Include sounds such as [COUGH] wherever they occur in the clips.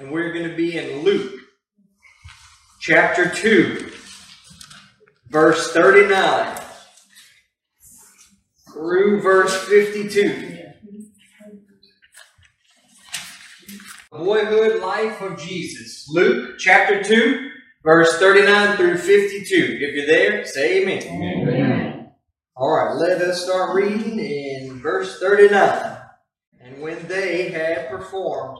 and we're going to be in Luke chapter 2, verse 39 through verse 52. Boyhood life of Jesus. Luke chapter 2, verse 39 through 52. If you're there, say amen. amen. All right, let us start reading in verse 39. And when they had performed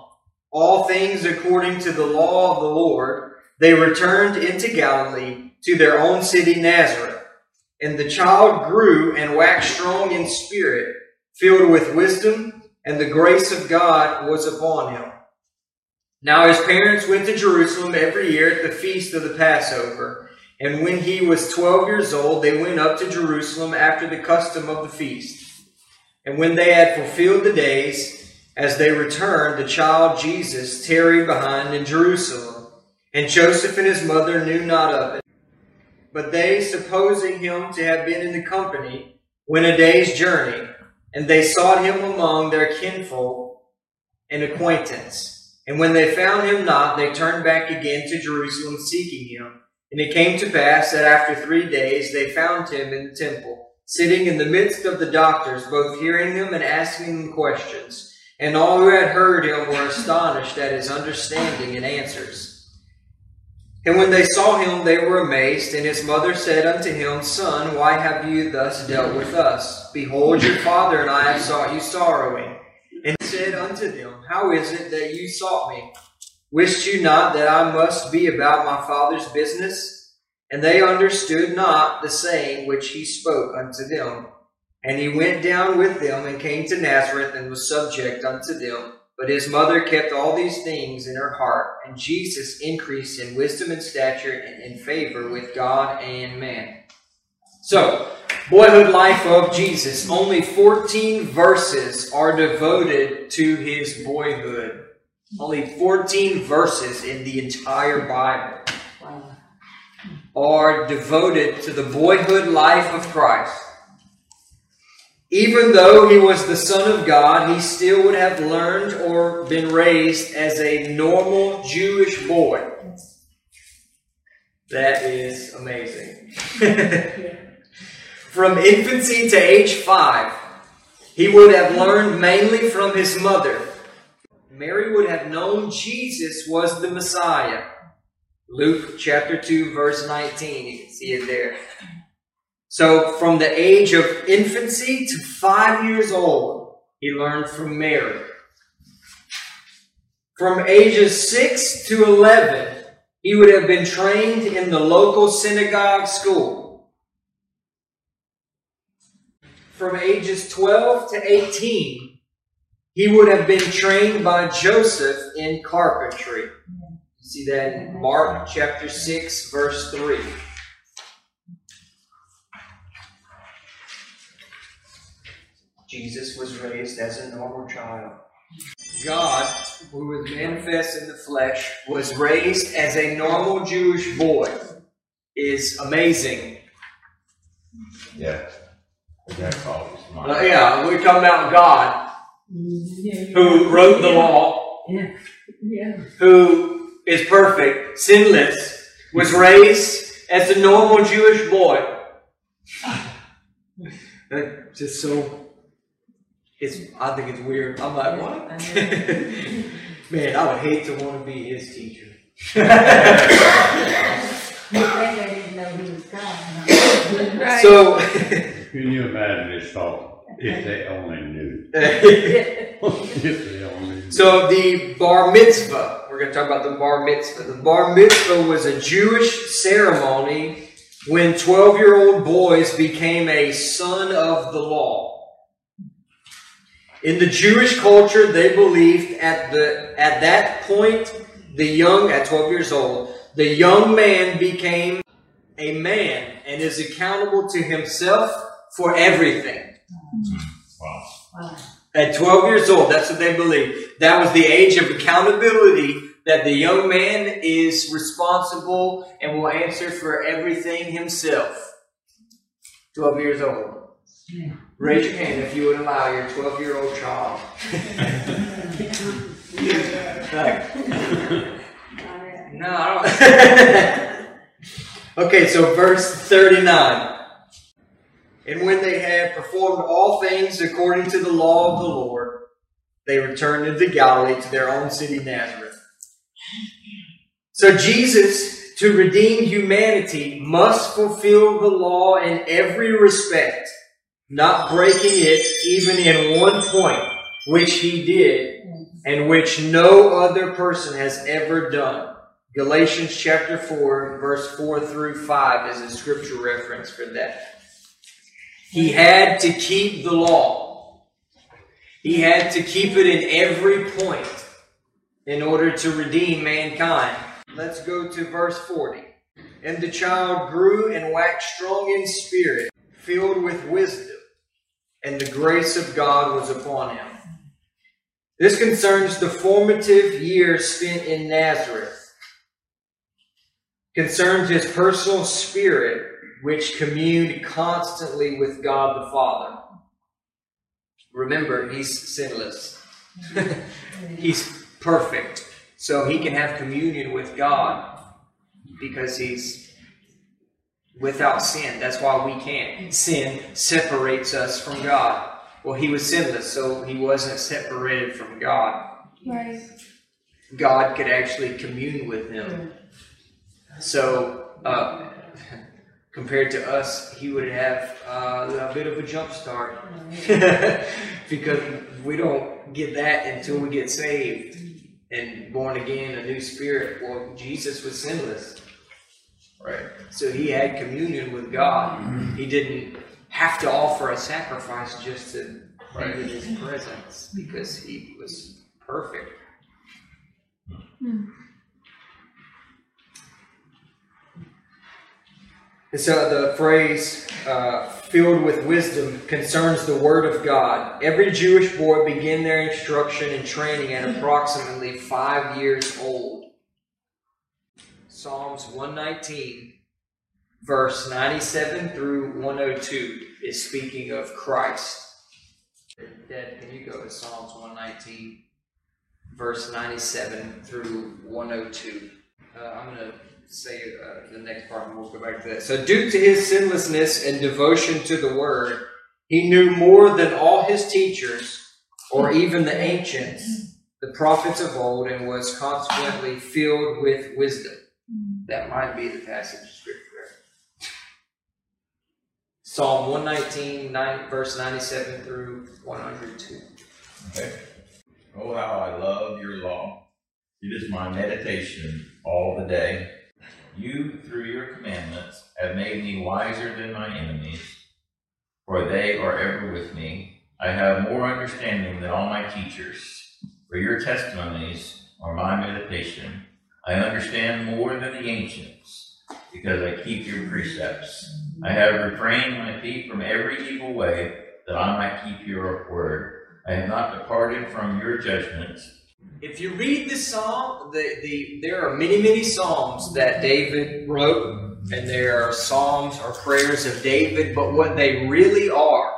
all things according to the law of the Lord, they returned into Galilee to their own city Nazareth. And the child grew and waxed strong in spirit, filled with wisdom, and the grace of God was upon him. Now his parents went to Jerusalem every year at the feast of the Passover. And when he was twelve years old, they went up to Jerusalem after the custom of the feast. And when they had fulfilled the days, as they returned, the child Jesus tarried behind in Jerusalem. And Joseph and his mother knew not of it. But they, supposing him to have been in the company, went a day's journey, and they sought him among their kinfolk and acquaintance. And when they found him not, they turned back again to Jerusalem, seeking him. And it came to pass that after three days they found him in the temple, sitting in the midst of the doctors, both hearing them and asking them questions. And all who had heard him were astonished at his understanding and answers. And when they saw him, they were amazed. And his mother said unto him, Son, why have you thus dealt with us? Behold, your father and I have sought you sorrowing. And he said unto them, How is it that you sought me? Wist you not that I must be about my father's business? And they understood not the saying which he spoke unto them. And he went down with them and came to Nazareth and was subject unto them. But his mother kept all these things in her heart, and Jesus increased in wisdom and stature and in favor with God and man. So, boyhood life of Jesus. Only 14 verses are devoted to his boyhood. Only 14 verses in the entire Bible are devoted to the boyhood life of Christ. Even though he was the Son of God, he still would have learned or been raised as a normal Jewish boy. That is amazing. [LAUGHS] from infancy to age five, he would have learned mainly from his mother. Mary would have known Jesus was the Messiah. Luke chapter 2, verse 19. You can see it there. So, from the age of infancy to five years old, he learned from Mary. From ages 6 to 11, he would have been trained in the local synagogue school. From ages 12 to 18, he would have been trained by Joseph in carpentry. You see that in Mark chapter 6, verse 3. Jesus was raised as a normal child. God, who was manifest in the flesh, was raised as a normal Jewish boy. Is amazing. Yeah. Uh, yeah, we're talking about God, who wrote the law, who is perfect, sinless, was raised as a normal Jewish boy. [LAUGHS] That's Just so it's I think it's weird. I'm like, what? [LAUGHS] Man, I would hate to want to be his teacher. So [LAUGHS] Can you imagine his thought if they only knew? [LAUGHS] if they only knew. So the bar mitzvah, we're going to talk about the bar mitzvah. The bar mitzvah was a Jewish ceremony when 12 year old boys became a son of the law. In the Jewish culture, they believed at the at that point, the young at 12 years old, the young man became a man and is accountable to himself for everything. Wow. At 12 years old, that's what they believed. That was the age of accountability that the young man is responsible and will answer for everything himself. 12 years old. Raise your hand if you would allow your 12 year old child. no, I don't. [LAUGHS] okay, so verse 39. And when they had performed all things according to the law of the Lord, they returned into Galilee to their own city, Nazareth. So Jesus, to redeem humanity, must fulfill the law in every respect, not breaking it even in one point, which he did, and which no other person has ever done. Galatians chapter 4, verse 4 through 5 is a scripture reference for that. He had to keep the law. He had to keep it in every point in order to redeem mankind. Let's go to verse 40. And the child grew and waxed strong in spirit, filled with wisdom, and the grace of God was upon him. This concerns the formative years spent in Nazareth. Concerns his personal spirit which communed constantly with God the Father. Remember, he's sinless. [LAUGHS] he's perfect. So he can have communion with God because he's without sin. That's why we can't. Sin separates us from God. Well, he was sinless, so he wasn't separated from God. Right. God could actually commune with him. So, uh, [LAUGHS] compared to us, he would have uh, a bit of a jump start [LAUGHS] because we don't get that until we get saved and born again, a new spirit. Well, Jesus was sinless, right? So he had communion with God. He didn't have to offer a sacrifice just to right. be in His presence because he was perfect. Mm. And so the phrase uh, filled with wisdom concerns the Word of God. Every Jewish boy began their instruction and training at approximately five years old. Psalms 119, verse 97 through 102 is speaking of Christ. Dad, can you go to Psalms 119, verse 97 through 102? Uh, I'm going to say uh, the next part, and we'll go back to that. So, due to his sinlessness and devotion to the word, he knew more than all his teachers or even the ancients, the prophets of old, and was consequently filled with wisdom. That might be the passage of scripture. Psalm 119, 9, verse 97 through 102. Okay. Oh, how I love your law. It is my meditation all the day. You, through your commandments, have made me wiser than my enemies, for they are ever with me. I have more understanding than all my teachers, for your testimonies are my meditation. I understand more than the ancients, because I keep your precepts. I have refrained my feet from every evil way, that I might keep your word. I have not departed from your judgments if you read this psalm, the, the, there are many, many psalms that David wrote, and there are psalms or prayers of David, but what they really are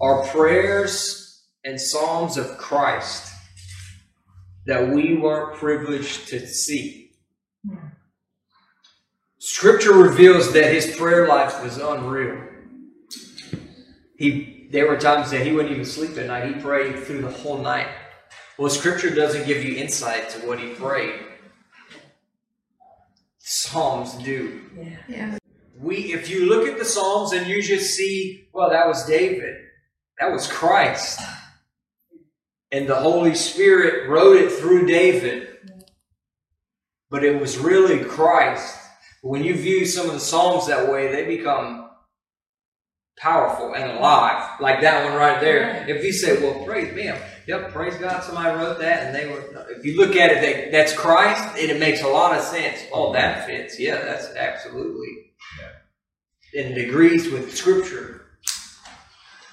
are prayers and psalms of Christ that we weren't privileged to see. Hmm. Scripture reveals that his prayer life was unreal. He, there were times that he wouldn't even sleep at night. He prayed through the whole night. Well, Scripture doesn't give you insight to what he prayed. Psalms do. Yeah. yeah. We, if you look at the Psalms and you just see, well, that was David, that was Christ, and the Holy Spirit wrote it through David, but it was really Christ. When you view some of the Psalms that way, they become powerful and alive, like that one right there. If you say, "Well, praise me," yep, praise God, somebody wrote that, and they were. If you look at it, they, that's Christ, and it makes a lot of sense. Oh, that fits. Yeah, that's absolutely. Yeah. And it agrees with Scripture.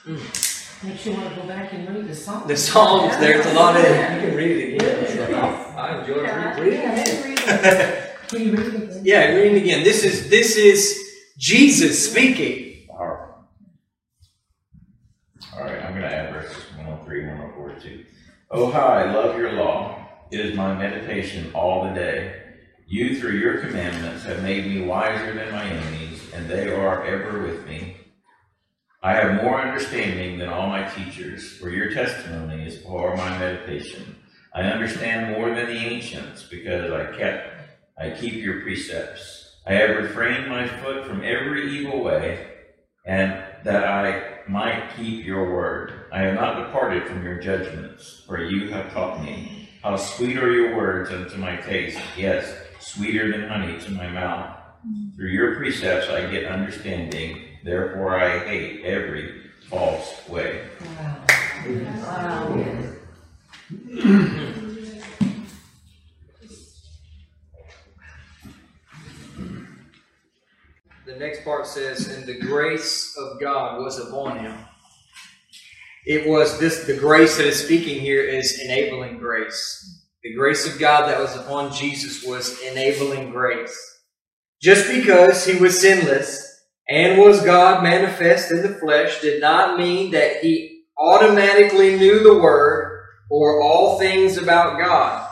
Mm. Makes you want to go back and read the Psalms. The Psalms, yeah. there's a lot of. You can read it again. I enjoy yeah. reading it. [LAUGHS] Can you read it again? Yeah, read it again. This is this is Jesus speaking. All right, I'm going to add verses 103, 104 too. Oh, how I love your law. It is my meditation all the day. You, through your commandments, have made me wiser than my enemies, and they are ever with me. I have more understanding than all my teachers, for your testimony is for my meditation. I understand more than the ancients, because I kept I keep your precepts. I have refrained my foot from every evil way, and that I might keep your word. I have not departed from your judgments, for you have taught me. How sweet are your words unto my taste, yes, sweeter than honey to my mouth. Through your precepts I get understanding, therefore I hate every false way. Wow. Wow. The next part says, and the grace of God was upon him. It was this, the grace that is speaking here is enabling grace. The grace of God that was upon Jesus was enabling grace. Just because he was sinless and was God manifest in the flesh did not mean that he automatically knew the Word or all things about God.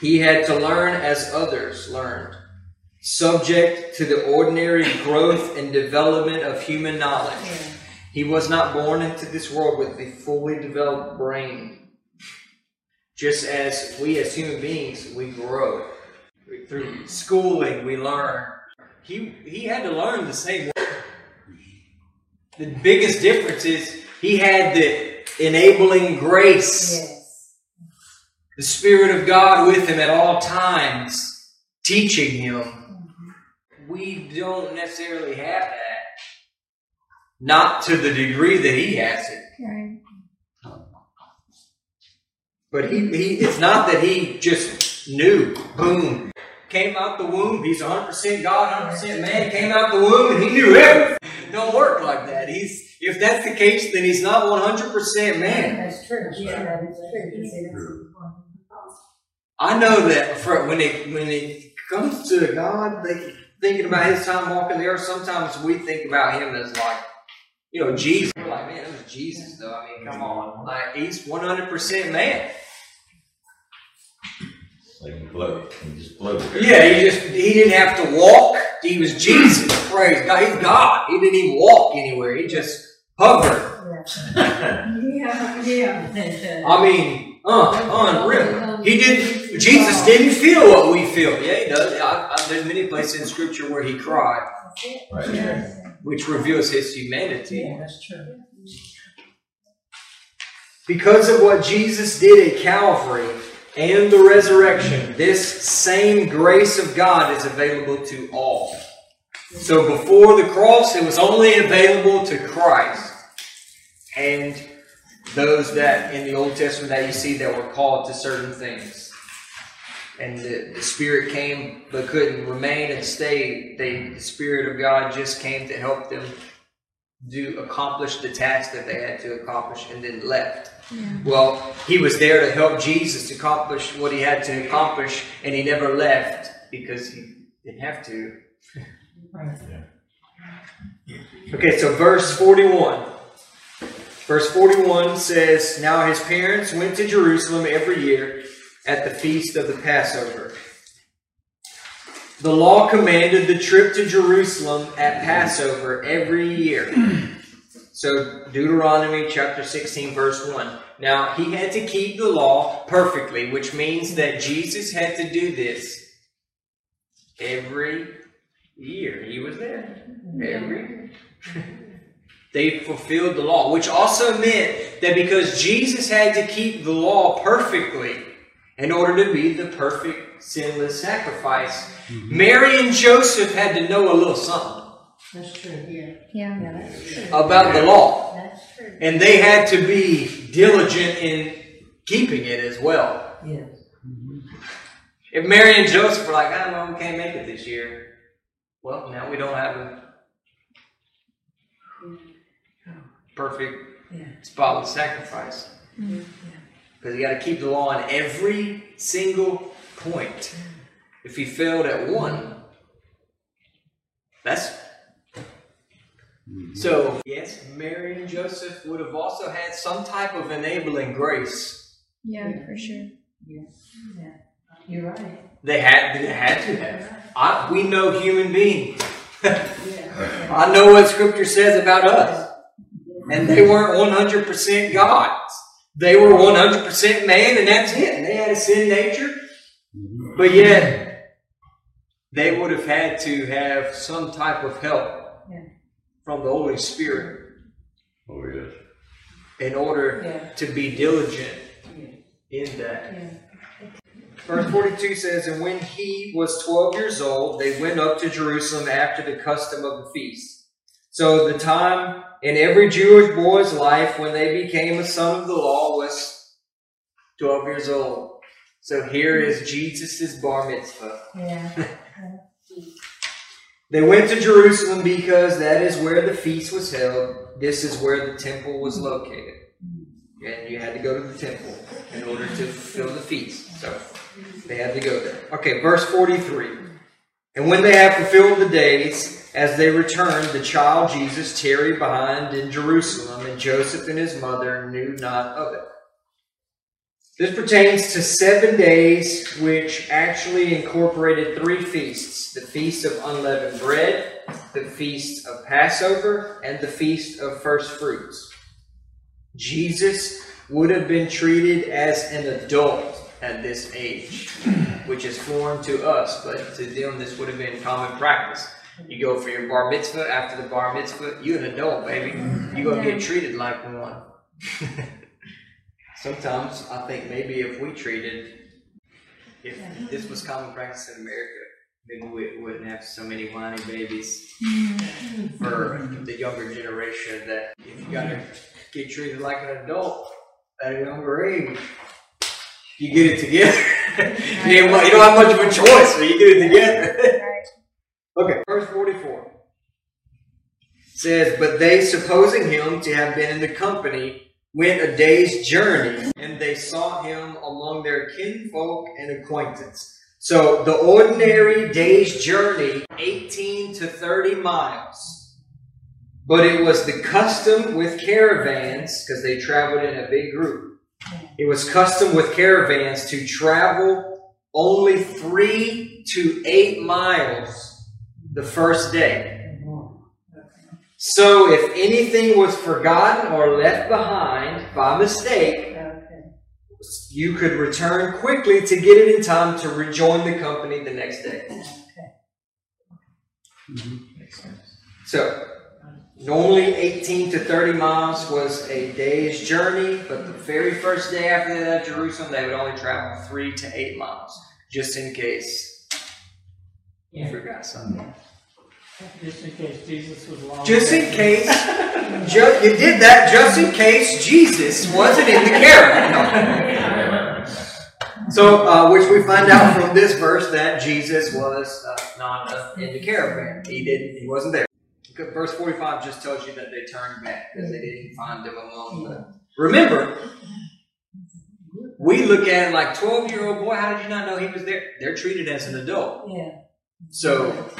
He had to learn as others learned subject to the ordinary growth and development of human knowledge. He was not born into this world with a fully developed brain. Just as we as human beings, we grow. Through schooling, we learn. He, he had to learn the same way. The biggest difference is he had the enabling grace, Yes. the Spirit of God with him at all times, teaching him mm-hmm. we don't necessarily have that. Not to the degree that he has it. Right. But he, he it's not that he just knew, boom, came out the womb, he's 100% God, 100% man, came out the womb and he knew everything. Don't work like that. He's, if that's the case, then he's not 100% man. That's true. Yeah, that is true. You I know that for, when it, when it comes to God, they, thinking about his time walking the earth, sometimes we think about him as like, you know, Jesus. We're like, man, that was Jesus, though. I mean, come on. Like, he's 100% man. Like he float, he just floated. Yeah, he just, he didn't have to walk. He was Jesus. [CLEARS THROAT] Praise God. He's God. He didn't even walk anywhere. He just hovered. Yeah, yeah. I mean, uh, unreal. He didn't. Jesus didn't feel what we feel. Yeah, he does. I, I, there's many places in Scripture where he cried, Right. Yeah. which reveals his humanity. Yeah, that's true. Because of what Jesus did at Calvary and the resurrection, this same grace of God is available to all. So before the cross, it was only available to Christ and those that in the Old Testament that you see that were called to certain things. And the, the Spirit came but couldn't remain and stay. They, the Spirit of God just came to help them do accomplish the task that they had to accomplish and then left. Well, he was there to help Jesus accomplish what he had to accomplish, and he never left because he didn't have to. Right. Okay, so verse 41. Verse 41 says, Now his parents went to Jerusalem every year at the feast of the Passover. The law commanded the trip to Jerusalem at Passover every year. So, Deuteronomy chapter 16, verse 1. Now, he had to keep the law perfectly, which means that Jesus had to do this every year. He was there. Every [LAUGHS] they fulfilled the law, which also meant that because Jesus had to keep the law perfectly in order to be the perfect sinless sacrifice, mm-hmm. Mary and Joseph had to know a little something That's true. Yeah. Yeah. Yeah, that's true. about the law. That's true. And they had to be diligent in keeping it as well. Yes. If Mary and Joseph were like, ah, well, we can't make it this year, well, now we don't have a perfect Yeah. spotless sacrifice. Because you got to keep the law on every single point. If he failed at one, that's. Mm-hmm. So, yes, Mary and Joseph would have also had some type of enabling grace. Yeah, for sure. You're right. They had they had to have. I, we know human beings. Yeah. [LAUGHS] I know what Scripture says about us, and they weren't one hundred percent gods. They were one hundred percent man, and that's it. And they had a sin nature, mm-hmm. but yet they would have had to have some type of help Yeah. From the Holy Spirit Oh, yes. in order Yeah. to be diligent in that. Yeah. Verse 42 says, And when he was 12 years old, they went up to Jerusalem after the custom of the feast. So the time in every Jewish boy's life when they became a son of the law was 12 years old. So here is Jesus' bar mitzvah. Yeah. [LAUGHS] They went to Jerusalem because that is where the feast was held. This is where the temple was located. And you had to go to the temple in order to fulfill the feast. So they had to go there. Okay, verse 43. And when they had fulfilled the days, as they returned, the child Jesus tarried behind in Jerusalem, and Joseph and his mother knew not of it. This pertains to seven days, which actually incorporated three feasts the Feast of Unleavened Bread, the Feast of Passover, and the Feast of First Fruits. Jesus would have been treated as an adult at this age, [CLEARS THROAT] which is foreign to us, but to them, this would have been common practice. You go for your bar mitzvah, after the bar mitzvah, you're an adult, baby. You're going to get treated like one. [LAUGHS] Sometimes I think maybe if we treated, if this was common practice in America, maybe we wouldn't have so many whiny babies for the younger generation that if you gotta get treated like an adult at a younger age, you get it together. [LAUGHS] you, ain't- you don't have much of a choice, so you get it together. [LAUGHS] okay, verse 44 says, But they, supposing him to have been in the company, went a day's journey, and they sought him among their kinfolk and acquaintance. So the ordinary day's journey, 18 to 30 miles. But it was the custom with caravans, because they traveled in a big group. It was custom with caravans to travel only three to eight miles the first day. So if anything was forgotten or left behind by mistake, Okay. you could return quickly to get it in time to rejoin the company the next day. Mm-hmm. So, normally 18 to 30 miles was a day's journey, but the very first day after they left Jerusalem, they would only travel three to eight miles, just in case you forgot something. Just in case Jesus was long. Just in case, [LAUGHS] ju- you did that just in case Jesus wasn't in the caravan. So, uh, which we find out from this verse that Jesus was uh, not uh, in the caravan. He didn't. He wasn't there. Verse forty-five just tells you that they turned back because they didn't find him among the. Remember, we look at it like twelve-year-old boy. How did you not know he was there? They're treated as an adult. Yeah. So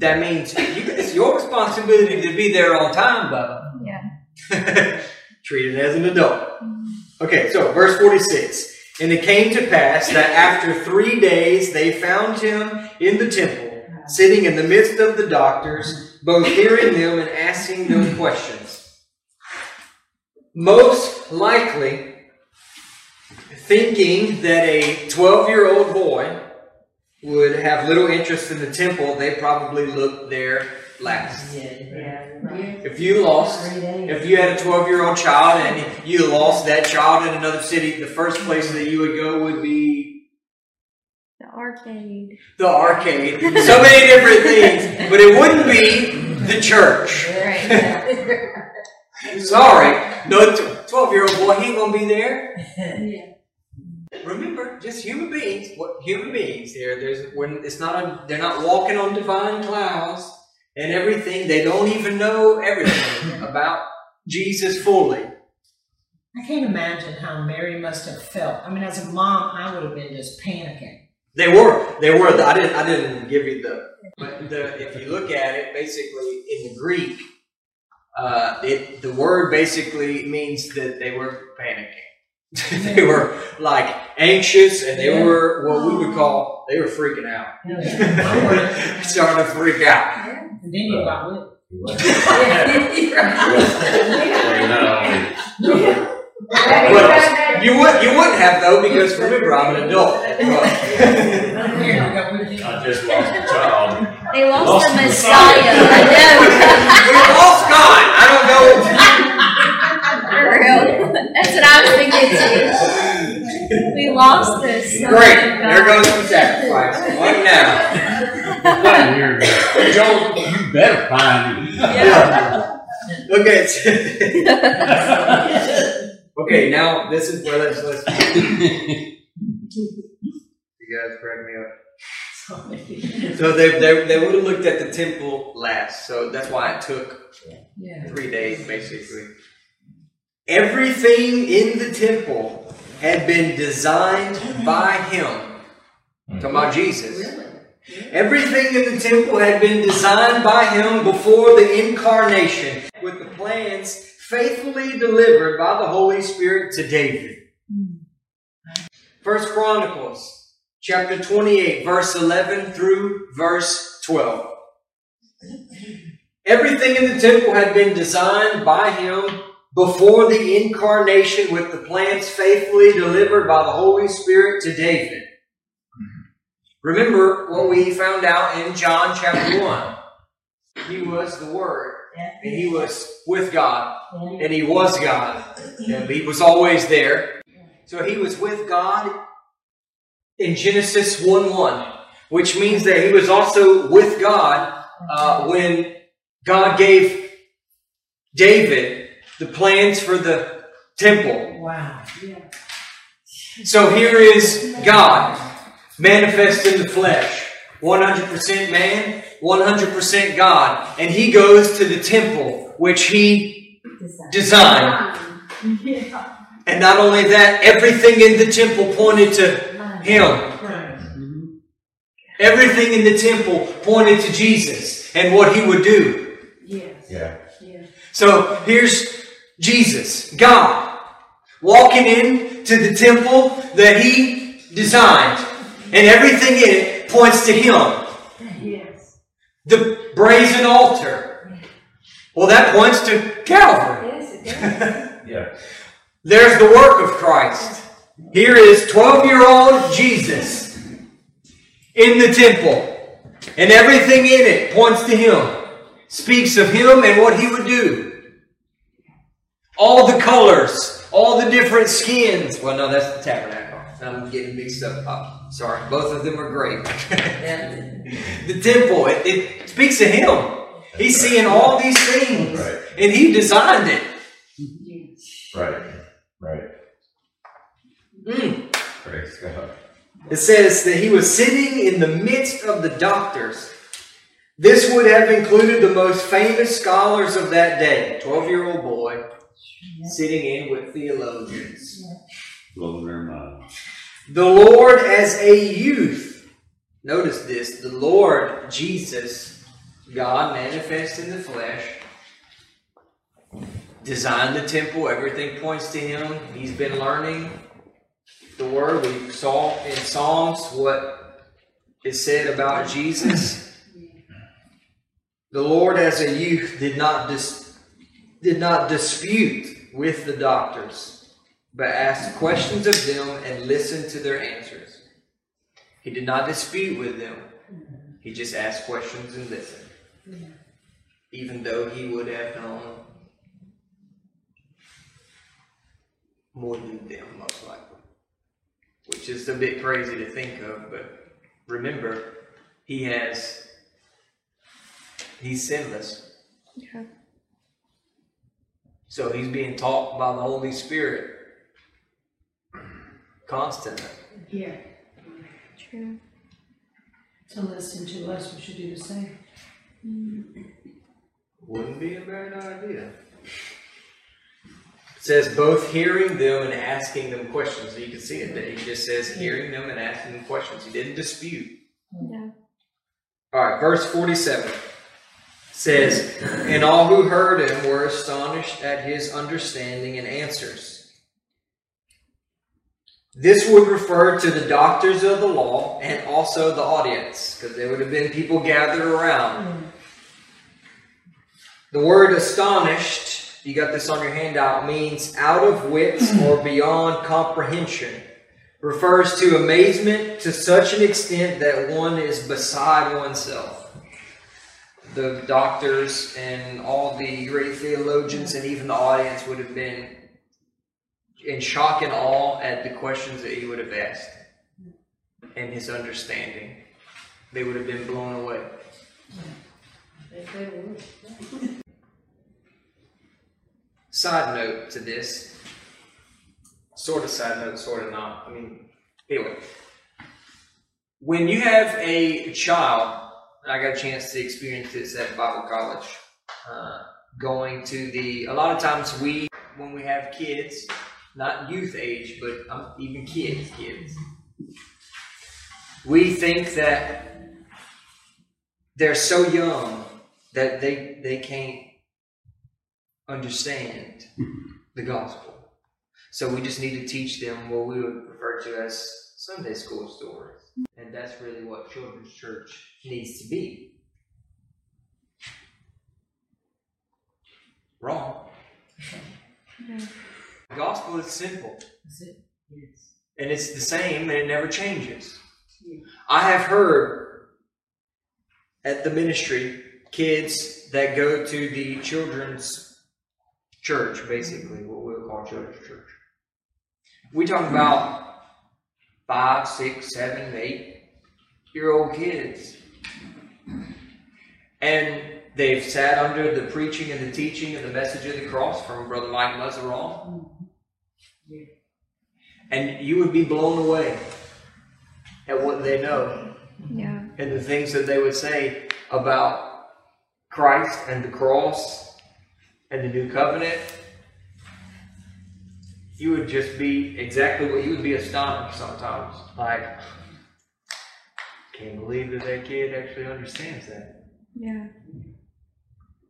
that means you, it's your responsibility to be there on time, Bubba. Yeah. [LAUGHS] Treat it as an adult. Okay, so verse 46. And it came to pass that after three days they found him in the temple, sitting in the midst of the doctors, both hearing them and asking them questions. Most likely, thinking that a 12 year old boy would have little interest in the temple, they probably looked there last. Yeah. If you lost, if you had a 12 year old child and you lost that child in another city, the first place that you would go would be The arcade. the arcade. So many different things, but it wouldn't be the church. Right. [LAUGHS] Sorry, no 12 year old boy, he ain't gonna be there. [LAUGHS] Yeah. Remember, just human beings. What human beings here? There's when it's not a, they're not walking on divine clouds and everything. They don't even know everything [LAUGHS] about Jesus fully. I can't imagine how Mary must have felt. I mean, as a mom, I would have been just panicking. They were. They were. I didn't. I didn't give you the. But the, if you look at it, basically in the Greek, uh, it the word basically means that they were panicking. [LAUGHS] they were like anxious and they were what we would oh. call they were freaking out. [LAUGHS] Starting to freak out. And then you uh, got whipped. You [LAUGHS] would you wouldn't have though because remember I'm an adult. Here, you got whipped. I just lost a child. They lost, Lost the the Messiah. we lost God. I don't know. I know. For real. That's what I was thinking too. We lost this. Great. There goes the sacrifice. What now? Find Joel, you better find it. Look at Okay, now this is where let's let's you guys crack me up. So they, they, they would have looked at the temple last, so that's why it took Yeah. three days basically. Everything in the temple had been designed by him. Talking about mm-hmm. Jesus. Everything in the temple had been designed by him before the incarnation, with the plans faithfully delivered by the Holy Spirit to David. Hmm. First Chronicles chapter 28, verse 11 through verse 12. [LAUGHS] Everything in the temple had been designed by him before the incarnation with the plans faithfully delivered by the Holy Spirit to David. Remember what we found out in John chapter 1. He was the Word, and he was with God, and he was God, and he was always there. So he was with God in Genesis 1 1, which means that he was also with God uh, when God gave David the plans for the temple. Wow. So here is God manifest in the flesh, 100% man, 100% God, and he goes to the temple which he designed. And not only that, everything in the temple pointed to him. Everything in the temple pointed to Jesus and what he would do. Yes. Yeah. So here's Jesus, God, walking into the temple that he designed. And everything in it points to him. Yes. The brazen altar. Well, that points to Calvary. Yes, it does. [LAUGHS] Yeah. There's the work of Christ. Here is 12 year old Jesus in the temple. And everything in it points to him, speaks of him and what he would do. All the colors, all the different skins. Well, no, that's the tabernacle. I'm getting mixed up. Oh, sorry, both of them are great. [LAUGHS] the temple, it, it speaks to him. He's seeing all these things, Right. and he designed it. Right. Right. Mm. Praise God. It says that he was sitting in the midst of the doctors. This would have included the most famous scholars of that day. 12 year old boy sitting in with theologians. Blow their mind. The Lord as a youth. Notice this the Lord Jesus, God manifest in the flesh, designed the temple. Everything points to him. He's been learning the word. We saw in Psalms what is said about Jesus. The Lord as a youth did not dis- did not dispute with the doctors, but asked questions of them and listened to their answers. He did not dispute with them. He just asked questions and listened. Even though he would have known more than them, most likely. Which is a bit crazy to think of, but remember, he has, he's sinless. Yeah. So he's being taught by the Holy Spirit constantly. Yeah. True. To listen to us, we should do the same. Wouldn't be a bad idea. It says both hearing them and asking them questions. So you can see it there. He just says hearing them and asking them questions. He didn't dispute. Yeah. All right, verse 47 says, And all who heard him were astonished at his understanding and answers. This would refer to the doctors of the law and also the audience, because there would have been people gathered around. The word astonished, you got this on your handout, means out of wits or beyond comprehension. Refers to amazement to such an extent that one is beside oneself. The doctors and all the great theologians and even the audience would have been in shock and awe at the questions that he would have asked and his understanding. They would have been blown away. Side note to this, sort of side note, sort of not. I mean, anyway, when you have a child, I got a chance to experience this at Bible college. Uh, going to the, a lot of times we, when we have kids, not youth age, but um, even kids, kids, we think that they're so young that they they can't understand the gospel. So we just need to teach them what we would refer to as Sunday school stories. And that's really what children's church needs to be. Wrong. The gospel is simple. Is it? Yes. And it's the same and it never changes. I have heard at the ministry kids that go to the children's church, basically, what we'll call children's church. We talk about five, six, seven, eight year old kids. And they've sat under the preaching and the teaching and the message of the cross from Brother Mike Muzzerall. And you would be blown away at what they know Yeah. and the things that they would say about Christ and the cross and the new covenant. You would just be exactly what you would be astonished sometimes. Like, can't believe that that kid actually understands that. Yeah.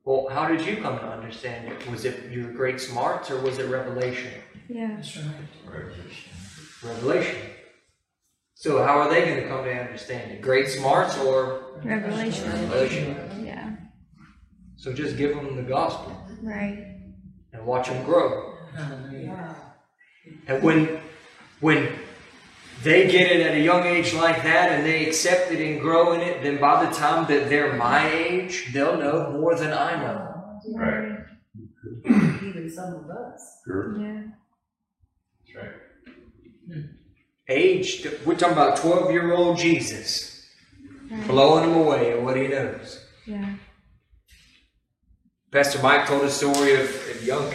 Well, how did you come to understand it? Was it your great smarts or was it revelation? Yeah. That's right. Revelation. So how are they going to come to understand it? Great smarts or Revelation. revelation? Yeah. So just give them the gospel Right. and watch them grow. Hallelujah. And when when they get it at a young age like that and they accept it and grow in it, then by the time that they're my age, they'll know more than I know. Right. Even some of us. Sure. Yeah. That's right. Hmm. Age, we're talking about 12 year old Jesus, Right. blowing him away at what he knows. Yeah. Pastor Mike told a story of a young,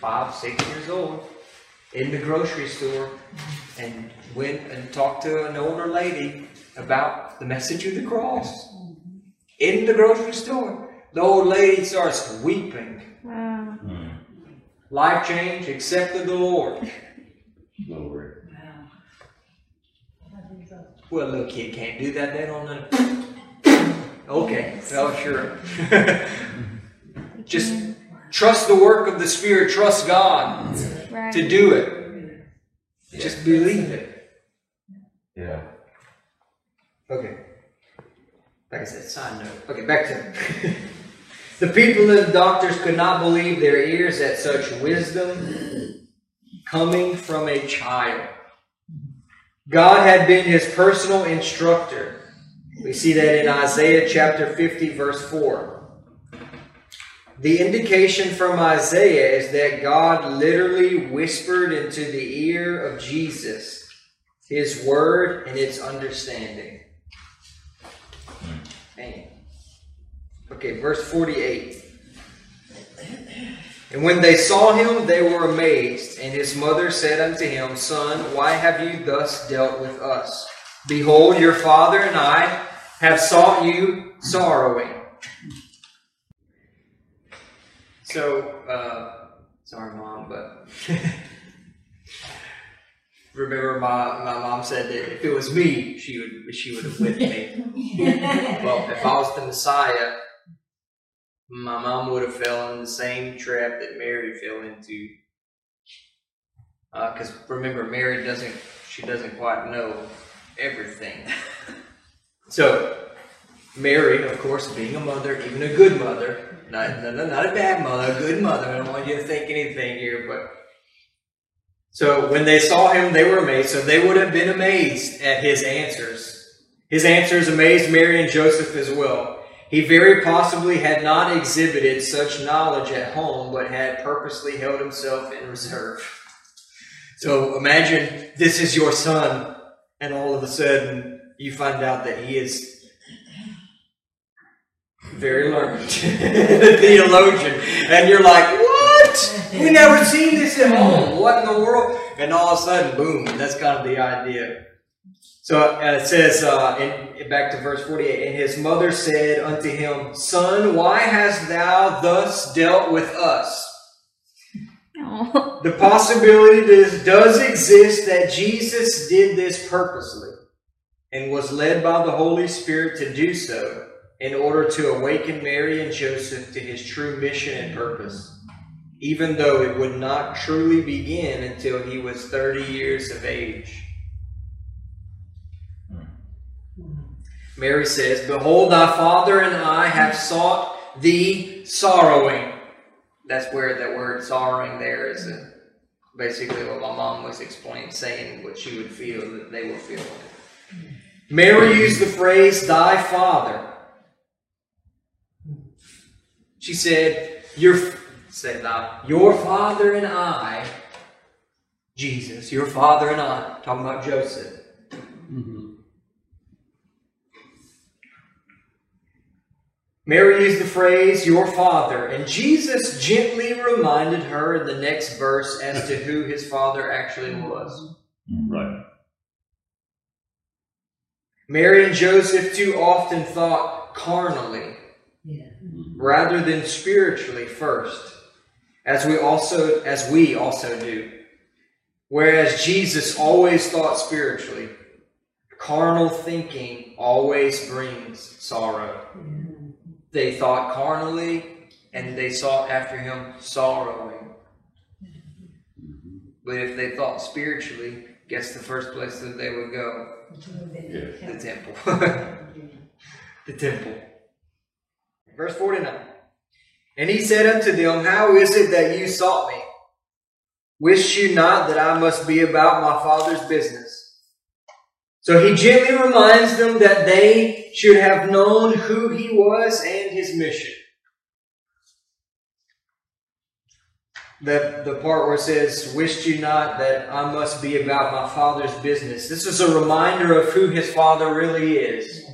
five, six years old, in the grocery store and went and talked to an older lady about the message of the cross. In the grocery store. The old lady starts weeping. Wow. Mm, Life change, accepted the Lord. Lord. Well, little kid can't do that. They don't know. Okay, well, sure. [LAUGHS] Just trust the work of the Spirit. Trust God Right. to do it. Just believe it. Yeah. Okay. Like I said, side note. Okay, back to [LAUGHS] the people and the doctors could not believe their ears at such wisdom coming from a child. God had been his personal instructor. We see that in Isaiah chapter 50, verse 4. The indication from Isaiah is that God literally whispered into the ear of Jesus his word and its understanding. Man. Okay, verse 48. And when they saw him, they were amazed. And his mother said unto him, Son, why have you thus dealt with us? Behold, your father and I have sought you sorrowing. So, uh, sorry, mom, but [LAUGHS] remember my, my mom said that if it was me, she would she would have whipped me. [LAUGHS] well, if I was the Messiah, my mom would have fell in the same trap that Mary fell into. Because remember, Mary doesn't, she doesn't quite know everything. [LAUGHS] So, Mary, of course, being a mother, even a good mother, not, not, not a bad mother, a good mother. I don't want you to think anything here, but. So, when they saw him, they were amazed. So, they would have been amazed at his answers. His answers amazed Mary and Joseph as well. He very possibly had not exhibited such knowledge at home, but had purposely held himself in reserve. So imagine this is your son, and all of a sudden you find out that he is very learned, [LAUGHS] theologian, and you're like, what? We never seen this at home. What in the world? And all of a sudden, boom, that's kind of the idea. So uh, it says, uh, in, back to verse 48, and his mother said unto him, Son, why hast thou thus dealt with us? The possibility does, does exist that Jesus did this purposely and was led by the Holy Spirit to do so in order to awaken Mary and Joseph to his true mission and purpose, even though it would not truly begin until he was 30 years of age. Mary says, Behold, thy father and I have sought thee sorrowing. That's where the word sorrowing there is uh, basically what my mom was explaining, saying what she would feel that they were feeling. Mary used the phrase, thy father. She said, Your said your father and I, Jesus, your father and I, talking about Joseph. Mm-hmm. Mary used the phrase, your father, and Jesus gently reminded her in the next verse as to who his father actually was. Right. Mary and Joseph too often thought carnally. Rather than spiritually first, as we also as we also do. Whereas Jesus always thought spiritually, carnal thinking always brings sorrow. They thought carnally and they sought after him sorrowing. But if they thought spiritually, guess the first place that they would go? Yes. The temple. the temple. [LAUGHS] Verse 49. And he said unto them, How is it that you sought me? Wish you not that I must be about my father's business? So he gently reminds them that they should have known who he was and his mission. The, the part where it says, Wished you not that I must be about my father's business. This is a reminder of who his father really is.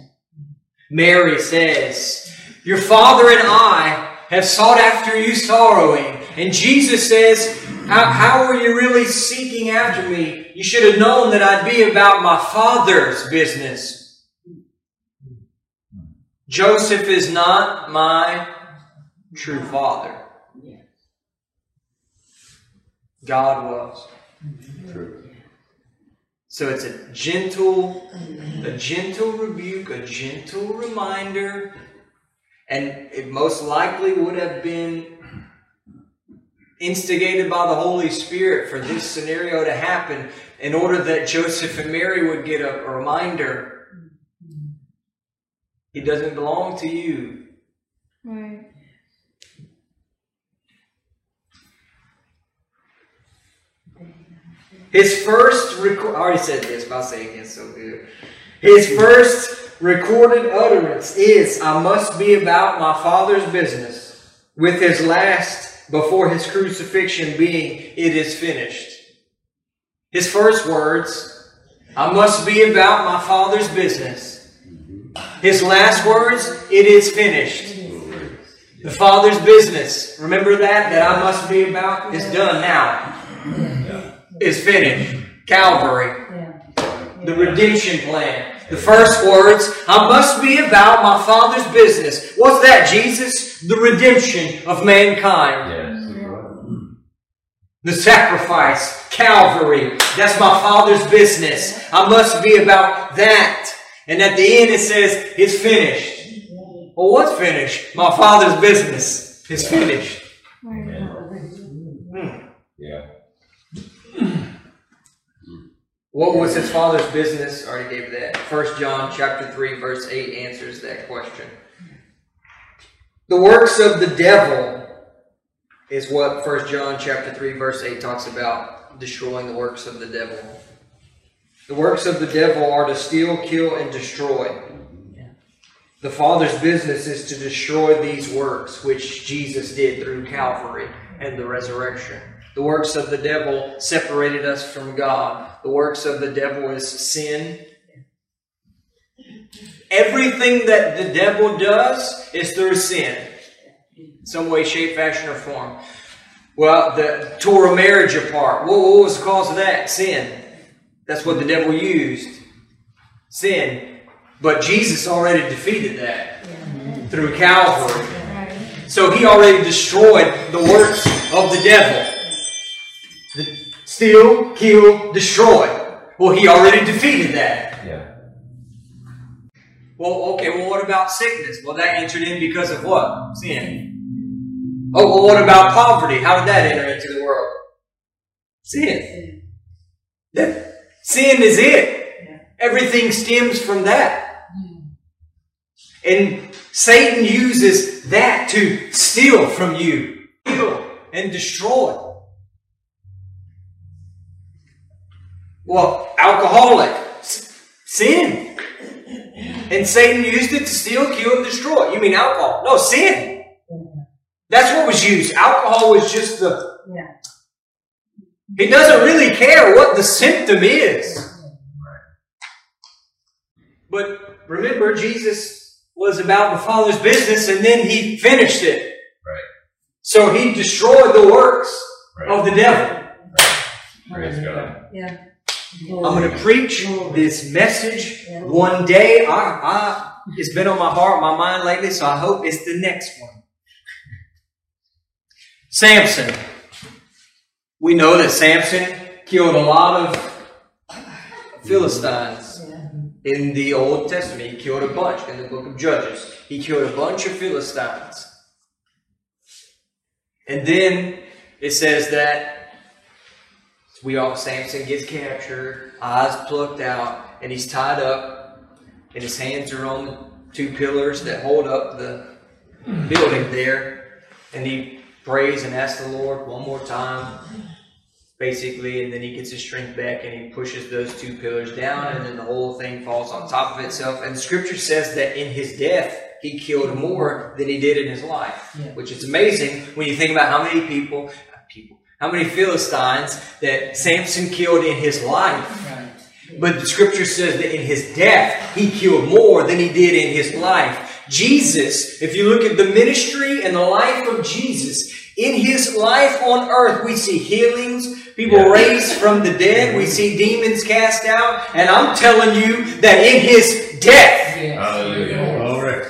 Mary says, Your father and I have sought after you sorrowing. And Jesus says, how, how were you really seeking after me? You should have known that I'd be about my father's business. Joseph is not my true father. God was. True. So it's a gentle, a gentle rebuke, a gentle reminder, and it most likely would have been instigated by the Holy Spirit for this scenario to happen in order that Joseph and Mary would get a, a reminder. He doesn't belong to you. Right. His first I already said this, but I'll say it again, so good. His first recorded utterance is, I must be about my Father's business, with his last before his crucifixion being, it is finished. His first words, I must be about my Father's business. His last words, it is finished. The Father's business, remember that, that I must be about, is done now is finished. Calvary. The redemption plan. The first words, I must be about my Father's business. What's that, Jesus? The redemption of mankind. Yes. The sacrifice. Calvary. That's my Father's business. I must be about that. And at the end it says, it's finished. Well, what's finished? My Father's business is finished. Hmm. Yeah. What was his father's business? Already gave that. First John chapter 3, verse 8 answers that question. The works of the devil is what First John chapter 3, verse 8 talks about destroying the works of the devil. The works of the devil are to steal, kill, and destroy. The Father's business is to destroy these works, which Jesus did through Calvary and the resurrection. The works of the devil separated us from God. The works of the devil is sin. Everything that the devil does is through sin. Some way, shape, fashion, or form. Well, the a marriage apart. What was the cause of that? Sin. That's what the devil used. Sin. But Jesus already defeated that through Calvary. So he already destroyed the works of the devil. The steal, kill, destroy. Well, he already defeated that. Yeah. Well, okay, well, what about sickness? Well, that entered in because of what? Sin. Oh, well, what about poverty? How did that enter into the world? Sin. That- Sin is it. Everything stems from that. Hmm. And Satan uses that to steal from you, kill, and destroy. Well, alcoholic, sin. And Satan used it to steal, kill, and destroy. You mean alcohol? No, sin. That's what was used. Alcohol was just the. Yeah. He doesn't really care what the symptom is. But remember, Jesus was about the Father's business and then he finished it. Right. So he destroyed the works Right. of the devil. Praise God. Yeah. I'm going to preach this message one day. I, I, it's been on my heart, my mind lately, so I hope it's the next one. Samson. We know that Samson killed a lot of Philistines in the Old Testament. He killed a bunch in the book of Judges. He killed a bunch of Philistines. And then it says that we all Samson gets captured, eyes plucked out, and he's tied up, and his hands are on the two pillars that hold up the building there, and he prays and asks the Lord one more time, basically, and then he gets his strength back and he pushes those two pillars down, and then the whole thing falls on top of itself. And the scripture says that in his death, he killed more than he did in his life, Yeah. which is amazing when you think about how many people, how many Philistines that Samson killed in his life. Right. But the scripture says that in his death, he killed more than he did in his life. Jesus, if you look at the ministry and the life of Jesus, in his life on earth, we see healings, people Yeah. raised from the dead, we see demons cast out, and I'm telling you that in his death, Yes. Hallelujah. Glory.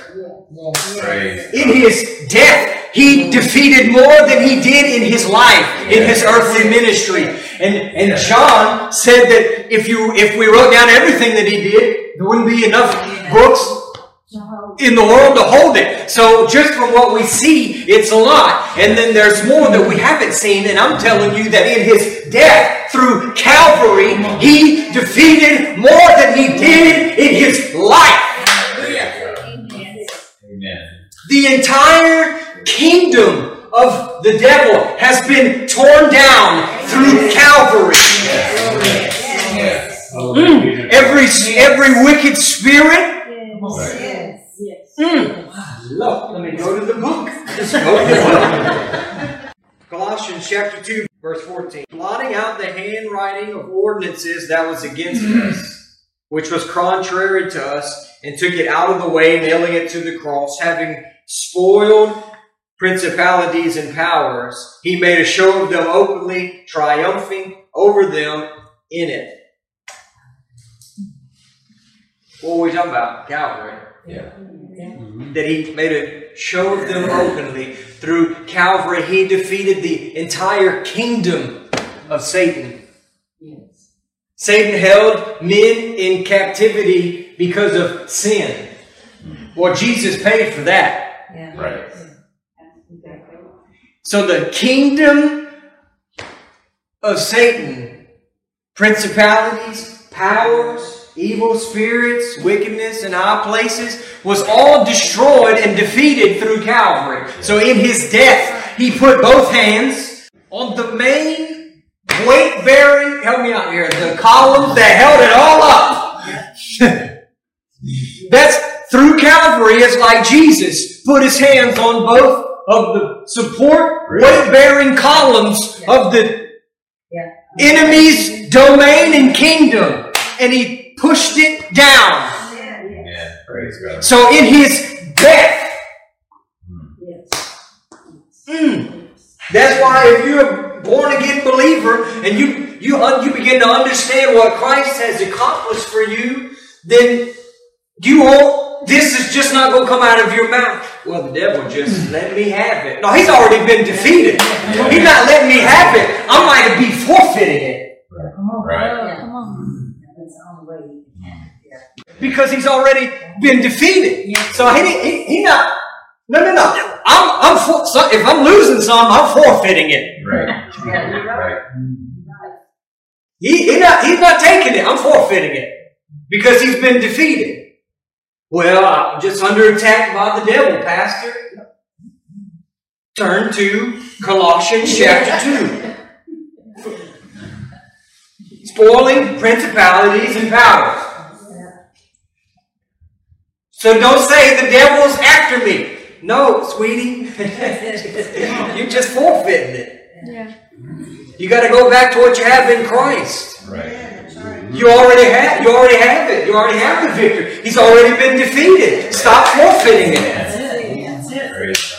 Yes. In his death, he defeated more than he did in his life, in his earthly ministry. And, and John said that if you, if we wrote down everything that he did, there wouldn't be enough books in the world to hold it. So just from what we see, it's a lot. And then there's more that we haven't seen. And I'm telling you that in his death through Calvary, he defeated more than he did in his life. Amen. The entire kingdom of the devil has been torn down through Calvary. Yes. Hallelujah. Every every wicked spirit. Right. Hmm. Lord, let me go to the book. Just go to the book. Colossians chapter two, verse fourteen. Blotting out the handwriting of ordinances that was against hmm. us, which was contrary to us, and took it out of the way, nailing it to the cross, having spoiled principalities and powers, he made a show of them openly, triumphing over them in it. What were we talking about? Calvary. Yeah. Mm-hmm. That he made a show of them openly. Through Calvary, he defeated the entire kingdom of Satan. Yes. Satan held men in captivity because of sin. Well, Jesus paid for that. Yeah. Right. So the kingdom of Satan, principalities, powers, evil spirits, wickedness in high places was all destroyed and defeated through Calvary. So in his death, he put both hands on the main weight bearing, help me out here, the columns that held it all up. [LAUGHS] That's through Calvary, it's like Jesus put his hands on both of the support weight bearing columns of the Yeah. enemy's domain and kingdom, and he pushed it down. Yeah, praise God. So in his death, mm, that's why if you're a born again believer and you you un, you begin to understand what Christ has accomplished for you, then you won't. This is just not going to come out of your mouth. Well, the devil just let me have it. No, he's already been defeated. He's not letting me have it. I might be forfeiting it Right. Come on. because he's already been defeated. So he he, he not. No, no, no. I'm, I'm for, so if I'm losing some, I'm forfeiting it. Right. Right. He, he not, he's not taking it. I'm forfeiting it because he's been defeated. Well, I'm just under attack by the devil, Pastor. Turn to Colossians chapter 2. Spoiling principalities and powers. So don't say the devil's after me. No, sweetie. [LAUGHS] You're just forfeiting it. Yeah. You got to go back to what you have in Christ. Right. You already have. You already have it. You already have the victory. He's already been defeated. Stop forfeiting it. That's it. That's it. Praise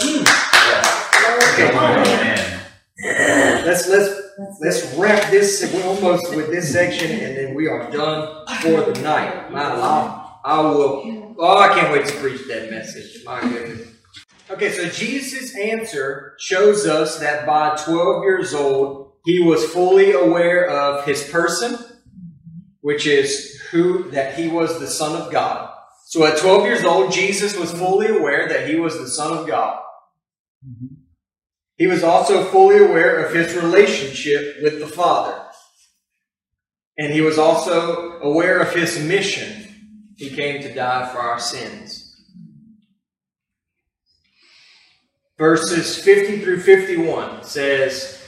Amen. Okay. Amen. Let's let's let's wrap this. We're almost with this section, and then we are done for the night. My I, I will. Oh, I can't wait to preach that message. My goodness. Okay, so Jesus' answer shows us that by 12 years old, he was fully aware of his person, which is who that he was the Son of God. So at 12 years old, Jesus was fully aware that he was the Son of God. He was also fully aware of his relationship with the Father. And he was also aware of his mission. He came to die for our sins. Verses 50 through 51 says,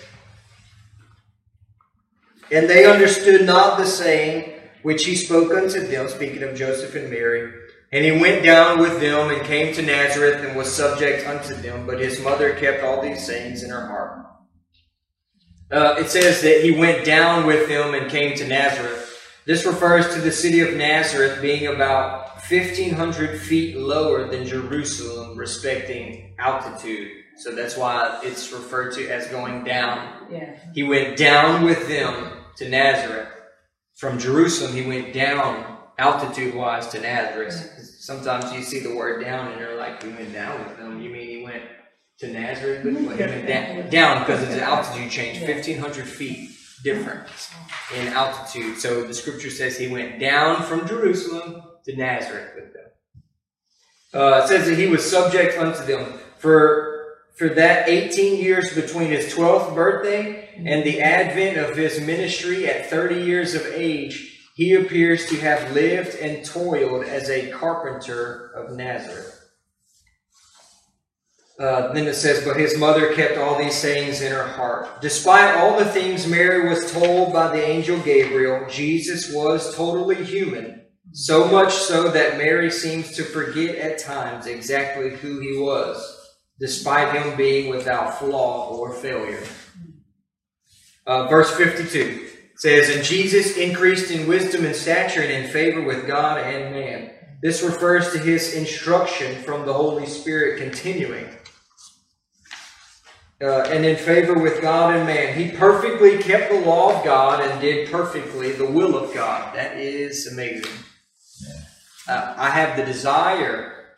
And they understood not the saying which he spoke unto them, speaking of Joseph and Mary. And he went down with them and came to Nazareth and was subject unto them, but his mother kept all these sayings in her heart. Uh, it says that he went down with them and came to Nazareth. This refers to the city of Nazareth being about 1,500 feet lower than Jerusalem, respecting altitude. So that's why it's referred to as going down. Yeah. He went down with them to Nazareth. From Jerusalem, he went down altitude wise to Nazareth. Sometimes you see the word down and you're like, he went down with them. You mean he went to Nazareth? But he went down, down because it's an altitude change, 1,500 feet difference in altitude. So the scripture says he went down from Jerusalem to Nazareth with them. Uh, it says that he was subject unto them for for that 18 years between his 12th birthday and the advent of his ministry at 30 years of age, he appears to have lived and toiled as a carpenter of Nazareth. Uh, then it says, But his mother kept all these sayings in her heart. Despite all the things Mary was told by the angel Gabriel, Jesus was totally human, so much so that Mary seems to forget at times exactly who he was despite him being without flaw or failure. Uh, verse 52 says, And Jesus increased in wisdom and stature and in favor with God and man. This refers to his instruction from the Holy Spirit continuing. Uh, and in favor with God and man. He perfectly kept the law of God and did perfectly the will of God. That is amazing. Uh, I have the desire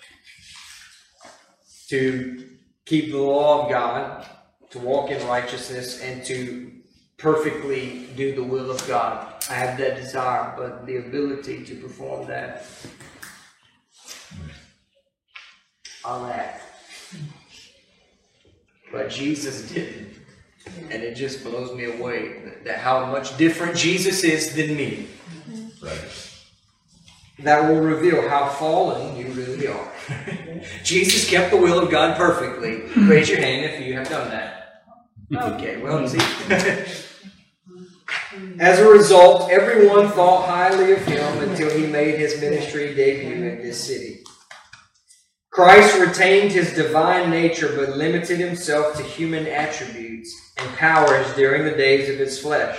to keep the law of God, to walk in righteousness, and to perfectly do the will of God. I have that desire, but the ability to perform that, I lack. But Jesus didn't. And it just blows me away that, that how much different Jesus is than me. Mm-hmm. Right. That will reveal how fallen you really are. [LAUGHS] Jesus kept the will of God perfectly. Raise your hand if you have done that. Okay, well, see. [LAUGHS] As a result, everyone thought highly of him until he made his ministry debut in this city. Christ retained his divine nature but limited himself to human attributes and powers during the days of his flesh,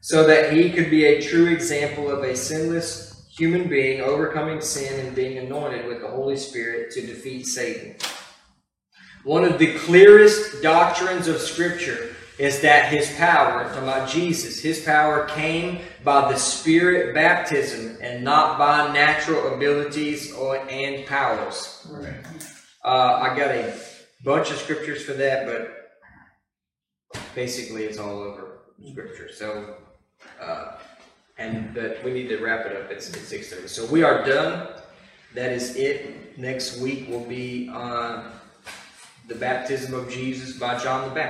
so that he could be a true example of a sinless human being overcoming sin and being anointed with the Holy Spirit to defeat Satan. One of the clearest doctrines of Scripture is that his power, talking about Jesus, his power came by the Spirit baptism and not by natural abilities or and powers. Right. Uh, I got a bunch of scriptures for that, but basically it's all over scripture. So, uh, and but we need to wrap it up at six thirty. So we are done. That is it. Next week will be on the baptism of Jesus by John the Baptist.